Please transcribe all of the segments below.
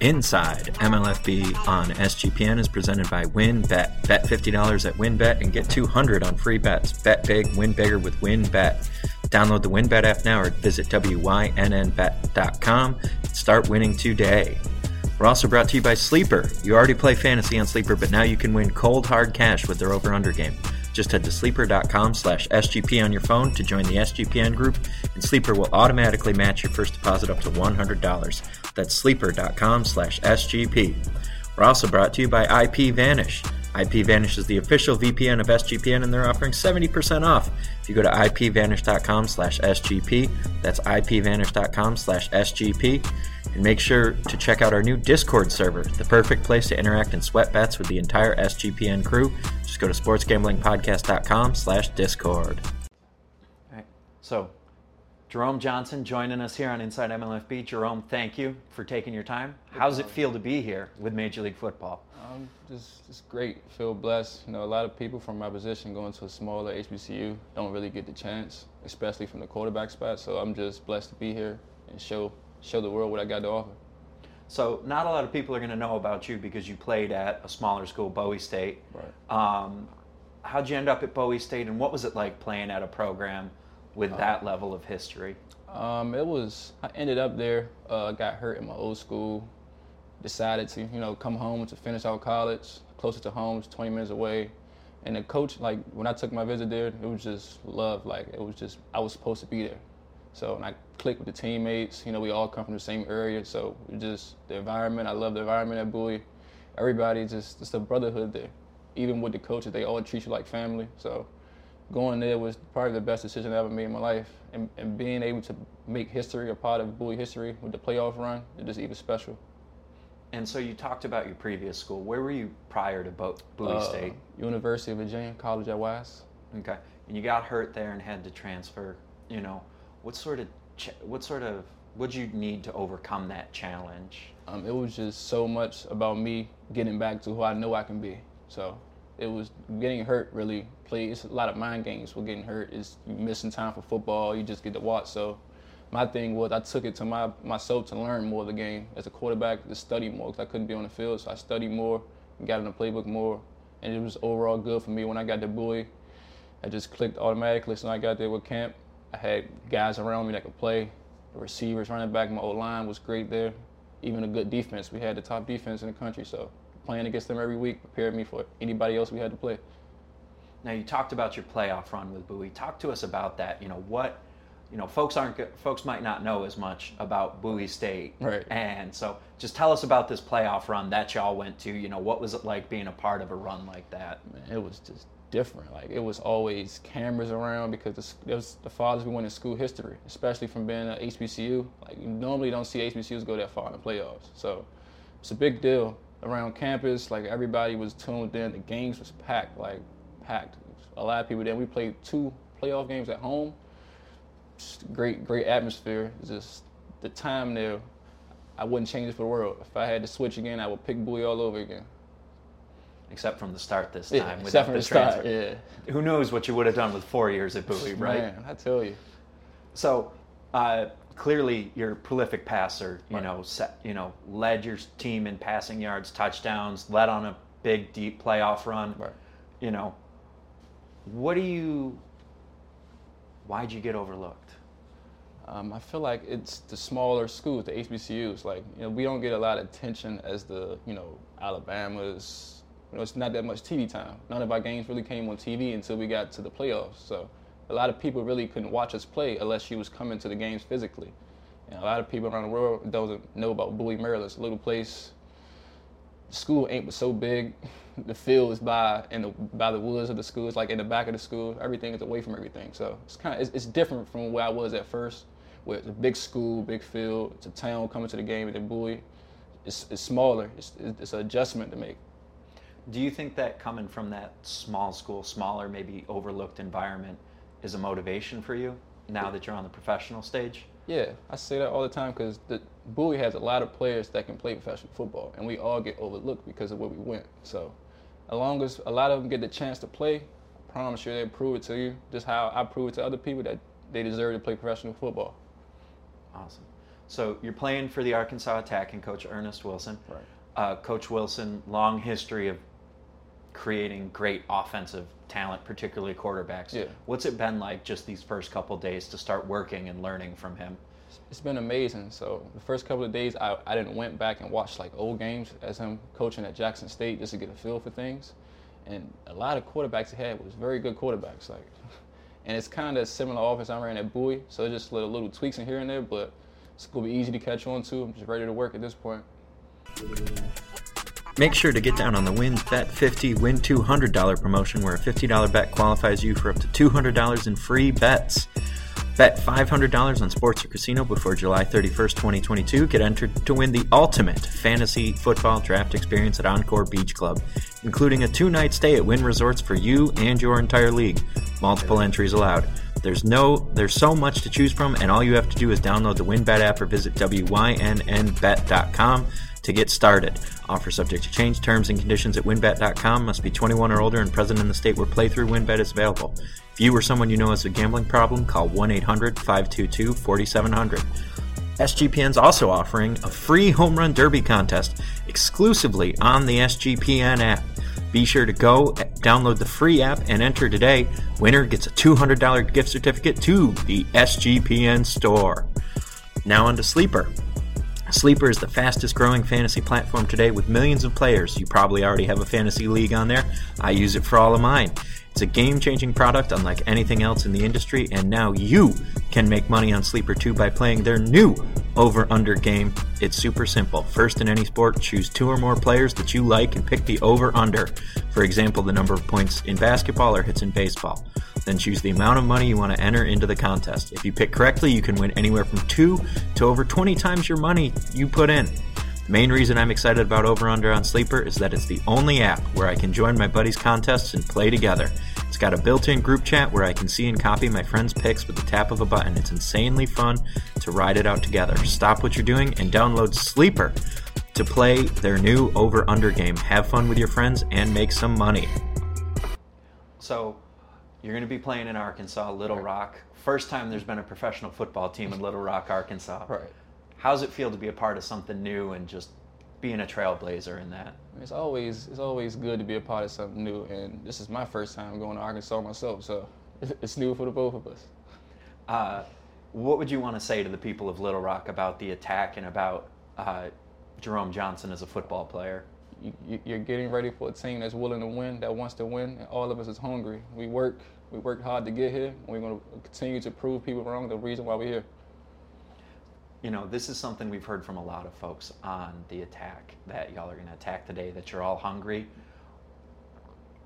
Inside MLFB on SGPN is presented by WynnBET. Bet $50 at WynnBET and get 200 on free bets. Bet big, win bigger with WynnBET. Download the WynnBET app now or visit WYNNBet.com and start winning today. We're also brought to you by Sleeper. You already play fantasy on Sleeper, but now you can win cold hard cash with their over-under game. Just head to sleeper.com slash SGP on your phone to join the SGPN group, and Sleeper will automatically match your first deposit up to $100. That's sleeper.com slash SGP. We're also brought to you by IPVanish. IPVanish is the official VPN of SGPN, and they're offering 70% off if you go to ipvanish.com slash SGP. That's ipvanish.com slash SGP. And make sure to check out our new Discord server, the perfect place to interact and sweat bets with the entire SGPN crew. Just go to sportsgamblingpodcast.com slash Discord. All right, so Ja'Rome Johnson joining us here on Inside MLFB. Ja'Rome, thank you for taking your time. How does it feel to be here with Major League Football? Um, just, just great. Feel blessed. You know, a lot of people from my position going to a smaller HBCU don't really get the chance, especially from the quarterback spot. So I'm just blessed to be here and show show the world what I got to offer. So not a lot of people are going to know about you because you played at a smaller school, Bowie State. Right. Um, how'd you end up at Bowie State, and what was it like playing at a program with that level of history? Um, it was. I ended up there. Uh, got hurt in my old school. Decided to, you know, come home to finish out college, closer to home, 20 minutes away. And the coach, like when I took my visit there, it was just love. Like it was just I was supposed to be there. So and I clicked with the teammates. You know, we all come from the same area, so just the environment. I love the environment at Bowie. Everybody just it's a brotherhood there. Even with the coaches, they all treat you like family. So going there was probably the best decision I ever made in my life. And, and being able to make history a part of Bowie history with the playoff run, it just even special. And so you talked about your previous school. Where were you prior to Bo- Bowie Uh, State? University of Virginia, college at Wise. Okay, and you got hurt there and had to transfer. You know, what sort of what sort of would you need to overcome that challenge? Um, it was just so much about me getting back to who I know I can be. So it was getting hurt really played. It's a lot of mind games with getting hurt. Is missing time for football. You just get to watch. So my thing was I took it to my myself to learn more of the game as a quarterback to study more because I couldn't be on the field. So I studied more, got in the playbook more, and it was overall good for me when I got to Bowie. I just clicked automatically. So I got there with camp, I had guys around me that could play. The receivers, running back, my old line was great there. Even a good defense. We had the top defense in the country. So playing against them every week prepared me for anybody else we had to play. Now you talked about your playoff run with Bowie. Talk to us about that. You know what, you know, folks aren't folks might not know as much about Bowie State, Right. And so just tell us about this playoff run that y'all went to. You know, what was it like being a part of a run like that? man, it was just different. Like it was always cameras around because it was the farthest we went in school history, especially from being at HBCU. Like you normally don't see HBCUs go that far in the playoffs, so it's a big deal around campus. Like everybody was tuned in. The games was packed, like packed. A lot of people there. We played two playoff games at home. Just great, great atmosphere. Just the time there. I wouldn't change it for the world. If I had to switch again, I would pick Bowie all over again. Except from the start this Yeah, time, without except for the the start, transfer. yeah. Who knows what you would have done with four years at Bowie, right? Man, I tell you. So uh, clearly, you're a prolific passer. You Right. know, set, you know, led your team in passing yards, touchdowns, led on a big, deep playoff run. Right. You know, what do you? Why'd you get overlooked? Um, I feel like it's the smaller schools, the HBCUs. Like, you know, we don't get a lot of attention as the, you know, Alabama's. You know, it's not that much TV time. None of our games really came on TV until we got to the playoffs. So, a lot of people really couldn't watch us play unless you was coming to the games physically. And a lot of people around the world doesn't know about Bowie, Maryland. It's a little place. The school ain't so big. The field is by in the by the woods of the school. It's like in the back of the school. Everything is away from everything. So it's kind of it's, it's different from where I was at first, where it's a big school, big field. It's a town coming to the game at the Bowie. It's, it's smaller. It's, it's an adjustment to make. Do you think that coming from that small school, smaller, maybe overlooked environment is a motivation for you now that you're on the professional stage? Yeah, I say that all the time because the Bowie has a lot of players that can play professional football, and we all get overlooked because of where we went. So, as long as a lot of them get the chance to play, I promise you they'll prove it to you, just how I prove it to other people that they deserve to play professional football. Awesome. So you're playing for the Arkansas Attack and Coach Ernest Wilson. Right. Uh, Coach Wilson, long history of creating great offensive talent, particularly quarterbacks. Yeah. What's it been like just these first couple days to start working and learning from him? It's been amazing. So the first couple of days, I, I didn't went back and watched like old games as him coaching at Jackson State just to get a feel for things. And a lot of quarterbacks he had was very good quarterbacks. Like, and it's kind of similar offense I ran at Bowie. So just little little tweaks in here and there, but it's gonna be easy to catch on to. I'm just ready to work at this point. Make sure to get down on the Win Bet 50 Win $200 promotion where a $50 bet qualifies you for up to $200 in free bets. Bet $500 on sports or casino before July 31st, 2022. Get entered to win the ultimate fantasy football draft experience at Encore Beach Club, including a two night stay at Wynn Resorts for you and your entire league. Multiple entries allowed. There's no there's so much to choose from, and all you have to do is download the WynnBet app or visit wynnbet.com to get started. Offer subject to change. Terms and conditions at wynnbet.com Must be 21 or older and present in the state where playthrough winbet is available. If you or someone you know has a gambling problem, call 1 800 522 4700. SGPN is also offering a free home run derby contest exclusively on the SGPN app. Be sure to go download the free app and enter today. Winner gets a $200 gift certificate to the SGPN store. Now on to Sleeper. Sleeper is the fastest growing fantasy platform today with millions of players. You probably already have a fantasy league on there. I use it for all of mine. It's a game changing product unlike anything else in the industry, and now you can make money on Sleeper too by playing their new over under game. It's super simple. First, in any sport, choose two or more players that you like and pick the over under. For example, the number of points in basketball or hits in baseball. Then choose the amount of money you want to enter into the contest. If you pick correctly, you can win anywhere from two to over 20 times your money you put in. The main reason I'm excited about Over Under on Sleeper is that it's the only app where I can join my buddies' contests and play together. It's got a built in group chat where I can see and copy my friends' picks with the tap of a button. It's insanely fun to ride it out together. Stop what you're doing and download Sleeper to play their new Over Under game. Have fun with your friends and make some money. So, you're going to be playing in Arkansas, Little Rock. First time there's been a professional football team in Little Rock, Arkansas. Right. How's it feel to be a part of something new and just being a trailblazer in that? It's always it's always good to be a part of something new, and this is my first time going to Arkansas myself, so it's new for the both of us. Uh, what would you want to say to the people of Little Rock about the attack and about uh, Ja'Rome Johnson as a football player? You, you're getting ready for a team that's willing to win, that wants to win, and all of us is hungry. We work, we work hard to get here. And we're going to continue to prove people wrong. The reason why we're here. You know, this is something we've heard from a lot of folks on the attack that y'all are going to attack today. That you're all hungry.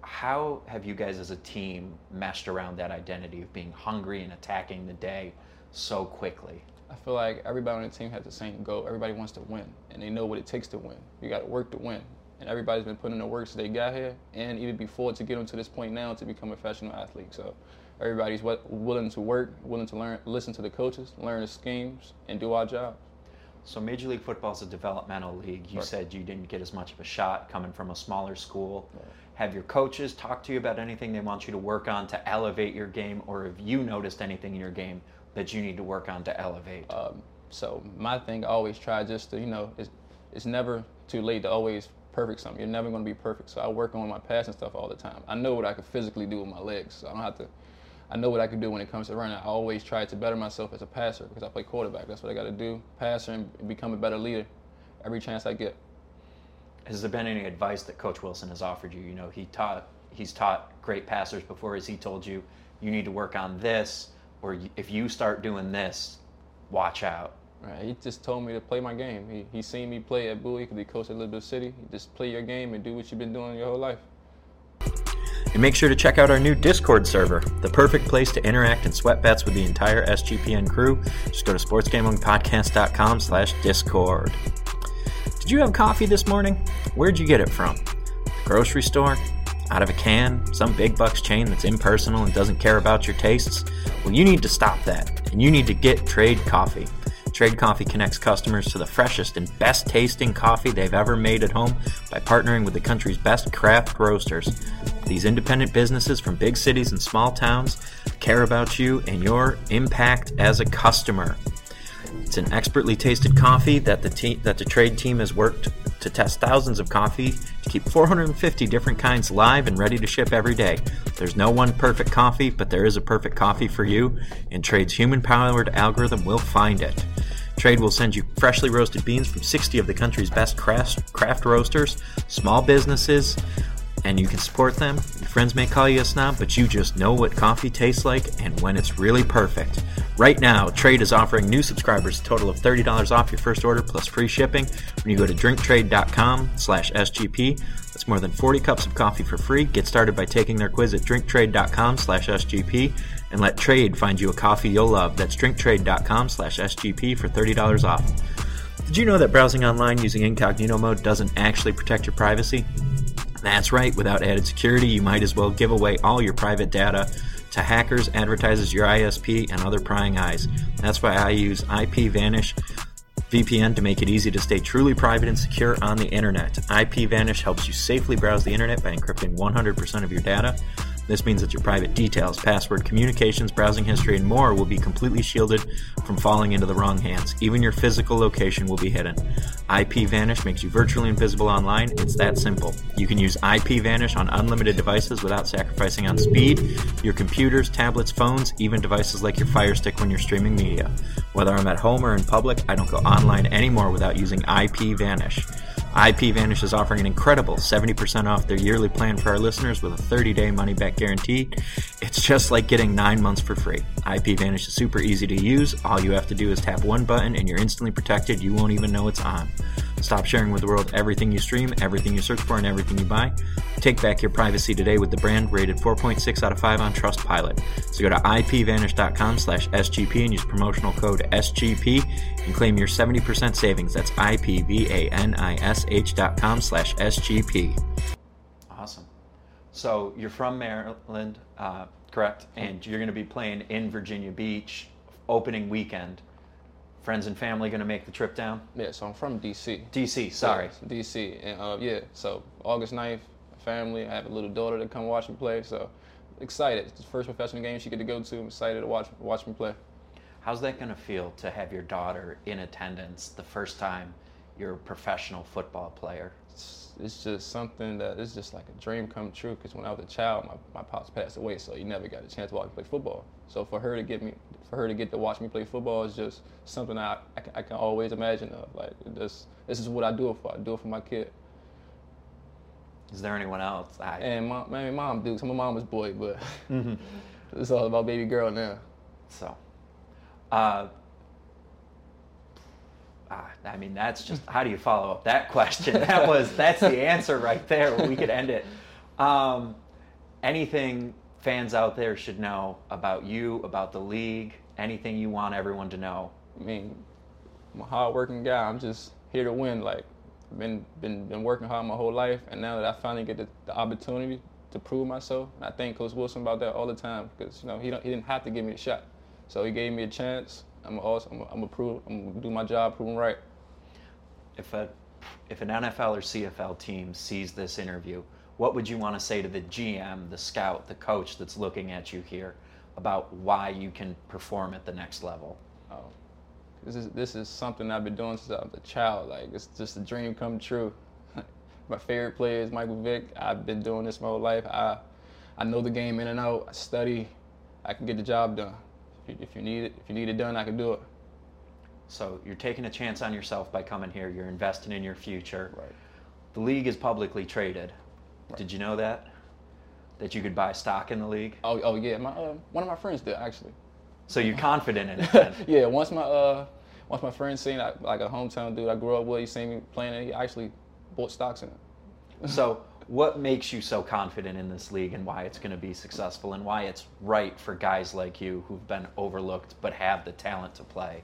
How have you guys as a team meshed around that identity of being hungry and attacking the day so quickly? I feel like everybody on the team has the same goal. Everybody wants to win, and they know what it takes to win. You got to work to win and everybody's been putting in the work since they got here, and even before to get them to this point now to become a professional athlete. So everybody's willing to work, willing to learn, listen to the coaches, learn the schemes, and do our job. So Major League Football is a developmental league. You right. said you didn't get as much of a shot coming from a smaller school. Right. Have your coaches talked to you about anything they want you to work on to elevate your game, or have you noticed anything in your game that you need to work on to elevate? Um, so my thing, I always try just to, you know, it's, it's never too late to always perfect something. You're never going to be perfect. So I work on my passing stuff all the time. I know what I can physically do with my legs. So I don't have to. I know what I can do when it comes to running. I always try to better myself as a passer because I play quarterback. That's what I got to do. Passer and become a better leader every chance I get. Has there been any advice that Coach Wilson has offered you? You know, he taught he's taught great passers before. Has he told you you need to work on this, or if you start doing this, watch out? Right, he just told me to play my game. He he seen me play at Bowie because he coached at Elizabeth City. Just play your game and do what you've been doing your whole life. And make sure to check out our new Discord server, the perfect place to interact and sweat bets with the entire SGPN crew. Just go to sportsgamblingpodcast.com slash discord. Did you have coffee this morning? Where'd you get it from? The grocery store? Out of a can? Some big bucks chain that's impersonal and doesn't care about your tastes? Well, you need to stop that, and you need to get Trade Coffee. Trade Coffee connects customers to the freshest and best tasting coffee they've ever made at home by partnering with the country's best craft roasters. These independent businesses from big cities and small towns care about you and your impact as a customer. It's an expertly tasted coffee that the te- that the trade team has worked to test thousands of coffee to keep 450 different kinds live and ready to ship every day. There's no one perfect coffee, but there is a perfect coffee for you, and Trade's human-powered algorithm will find it. Trade will send you freshly roasted beans from 60 of the country's best craft, craft roasters, small businesses, and you can support them. Your friends may call you a snob, but you just know what coffee tastes like and when it's really perfect. Right now, Trade is offering new subscribers a total of $30 off your first order plus free shipping when you go to drinktrade.com slash SGP. More than 40 cups of coffee for free. Get started by taking their quiz at drinktrade.com slash SGP and let Trade find you a coffee you'll love. That's drinktrade.com slash SGP for $30 off. Did you know that browsing online using incognito mode doesn't actually protect your privacy? That's right, without added security, you might as well give away all your private data to hackers, advertisers, your ISP, and other prying eyes. That's why I use IPVanish VPN to make it easy to stay truly private and secure on the internet. IPVanish helps you safely browse the internet by encrypting 100% of your data. This means that your private details, password, communications, browsing history, and more will be completely shielded from falling into the wrong hands. Even your physical location will be hidden. IP Vanish makes you virtually invisible online. It's that simple. You can use IP Vanish on unlimited devices without sacrificing on speed, your computers, tablets, phones, even devices like your Fire Stick when you're streaming media. Whether I'm at home or in public, I don't go online anymore without using IPVanish. IPVanish is offering an incredible 70% off their yearly plan for our listeners with a 30 day money back guarantee. It's just like getting nine months for free. IPVanish is super easy to use. All you have to do is tap one button and you're instantly protected. You won't even know it's on. Stop sharing with the world everything you stream, everything you search for, and everything you buy. Take back your privacy today with the brand rated 4.6 out of 5 on Trustpilot. So go to ipvanish.com slash SGP and use promotional code SGP and claim your 70% savings. That's ipvanish.com slash SGP. Awesome. So you're from Maryland, uh, correct? And you're going to be playing in Virginia Beach opening weekend. Friends and family going to make the trip down? Yeah, so I'm from DC. DC, sorry. DC. And uh, yeah, so August 9th, family. I have a little daughter to come watch me play. So excited. It's the first professional game she get to go to. I'm excited to watch watch me play. How's that going to feel to have your daughter in attendance the first time you're a professional football player? It's, just something that it's just like a dream come true. Because when I was a child, my, my pops passed away, so he never got a chance to watch me play football. So for her to get me, for her to get to watch me play football is just something I, I, can, I can always imagine of. Like this, this is what I do it for. I do it for my kid. Is there anyone else? I... And mom, my mom, dude. So my mom was boy, but mm-hmm. it's all about baby girl now. So, uh, ah, I mean, that's just how do you follow up that question? That was that's the answer right there. We could end it. Um, anything fans out there should know about you, about the league, anything you want everyone to know? I mean, I'm a hardworking guy. I'm just here to win. Like, been been been working hard my whole life, and now that I finally get the, the opportunity to prove myself, I thank Coach Wilson about that all the time because you know he don't, he didn't have to give me a shot, so he gave me a chance. I'm also I'm, prove I'm gonna do my job, prove him right. If a if an NFL or CFL team sees this interview, what would you want to say to the GM, the scout, the coach that's looking at you here about why you can perform at the next level? Oh, this is this is something I've been doing since I was a child. Like it's just a dream come true. my favorite player is Michael Vick. I've been doing this my whole life. I I know the game in and out. I study. I can get the job done. If you, if you need it, if you need it done, I can do it. So you're taking a chance on yourself by coming here. You're investing in your future. Right. The league is publicly traded. Right. Did you know that? That you could buy stock in the league? Oh, oh yeah. My uh, one of my friends did actually. So you're confident in it? yeah. Once my uh, once my friend seen I, like a hometown dude I grew up with, he seen me playing it. He actually bought stocks in it. so what makes you so confident in this league and why it's going to be successful and why it's right for guys like you who've been overlooked but have the talent to play?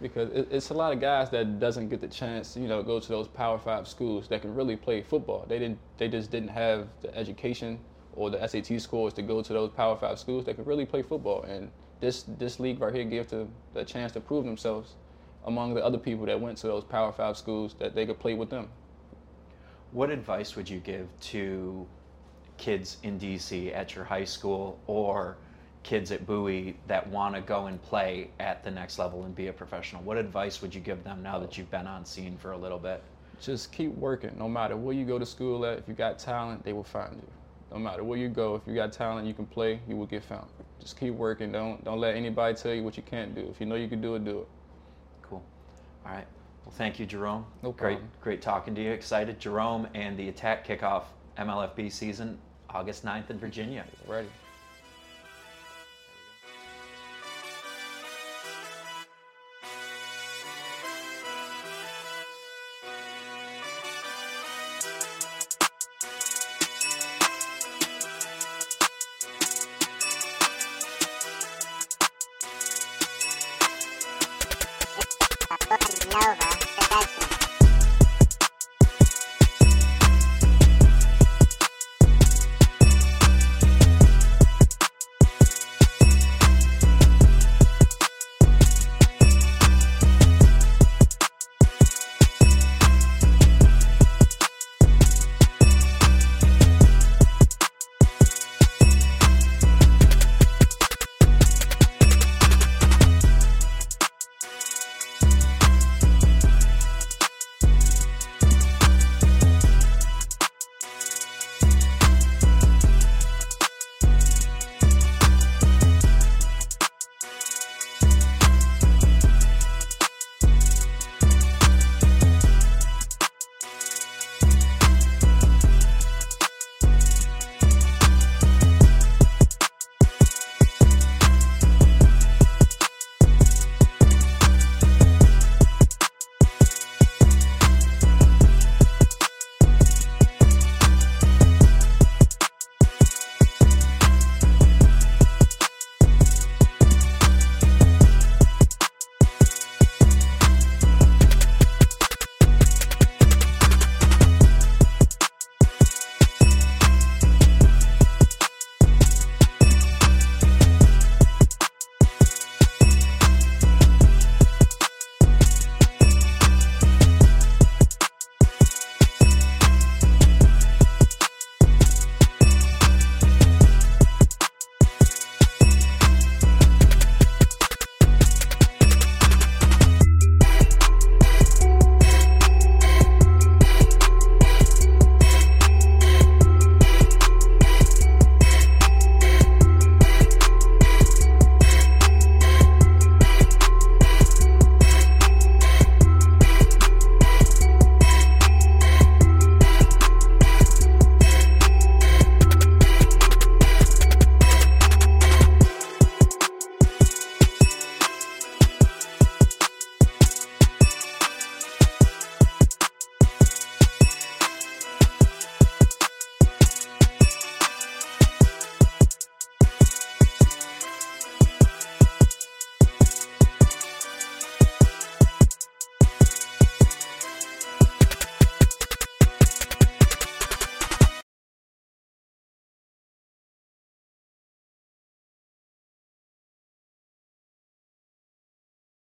Because it's a lot of guys that doesn't get the chance, you know, go to those Power Five schools that can really play football. They didn't, they just didn't have the education or the SAT scores to go to those Power Five schools that can really play football. And this this league right here gives them the chance to prove themselves among the other people that went to those Power Five schools that they could play with them. What advice would you give to kids in DC at your high school or kids at Bowie that want to go and play at the next level and be a professional? What advice would you give them now that you've been on scene for a little bit? Just keep working. No matter where you go to school at, if you got talent, they will find you. No matter where you go, if you got talent, you can play, you will get found. Just keep working. Don't don't let anybody tell you what you can't do. If you know you can do it, do it. Cool. All right. Well, thank you, Ja'Rome. No Great, problem. great talking to you. Excited, Ja'Rome, and the attack kickoff MLFB season, August 9th in Virginia. Ready.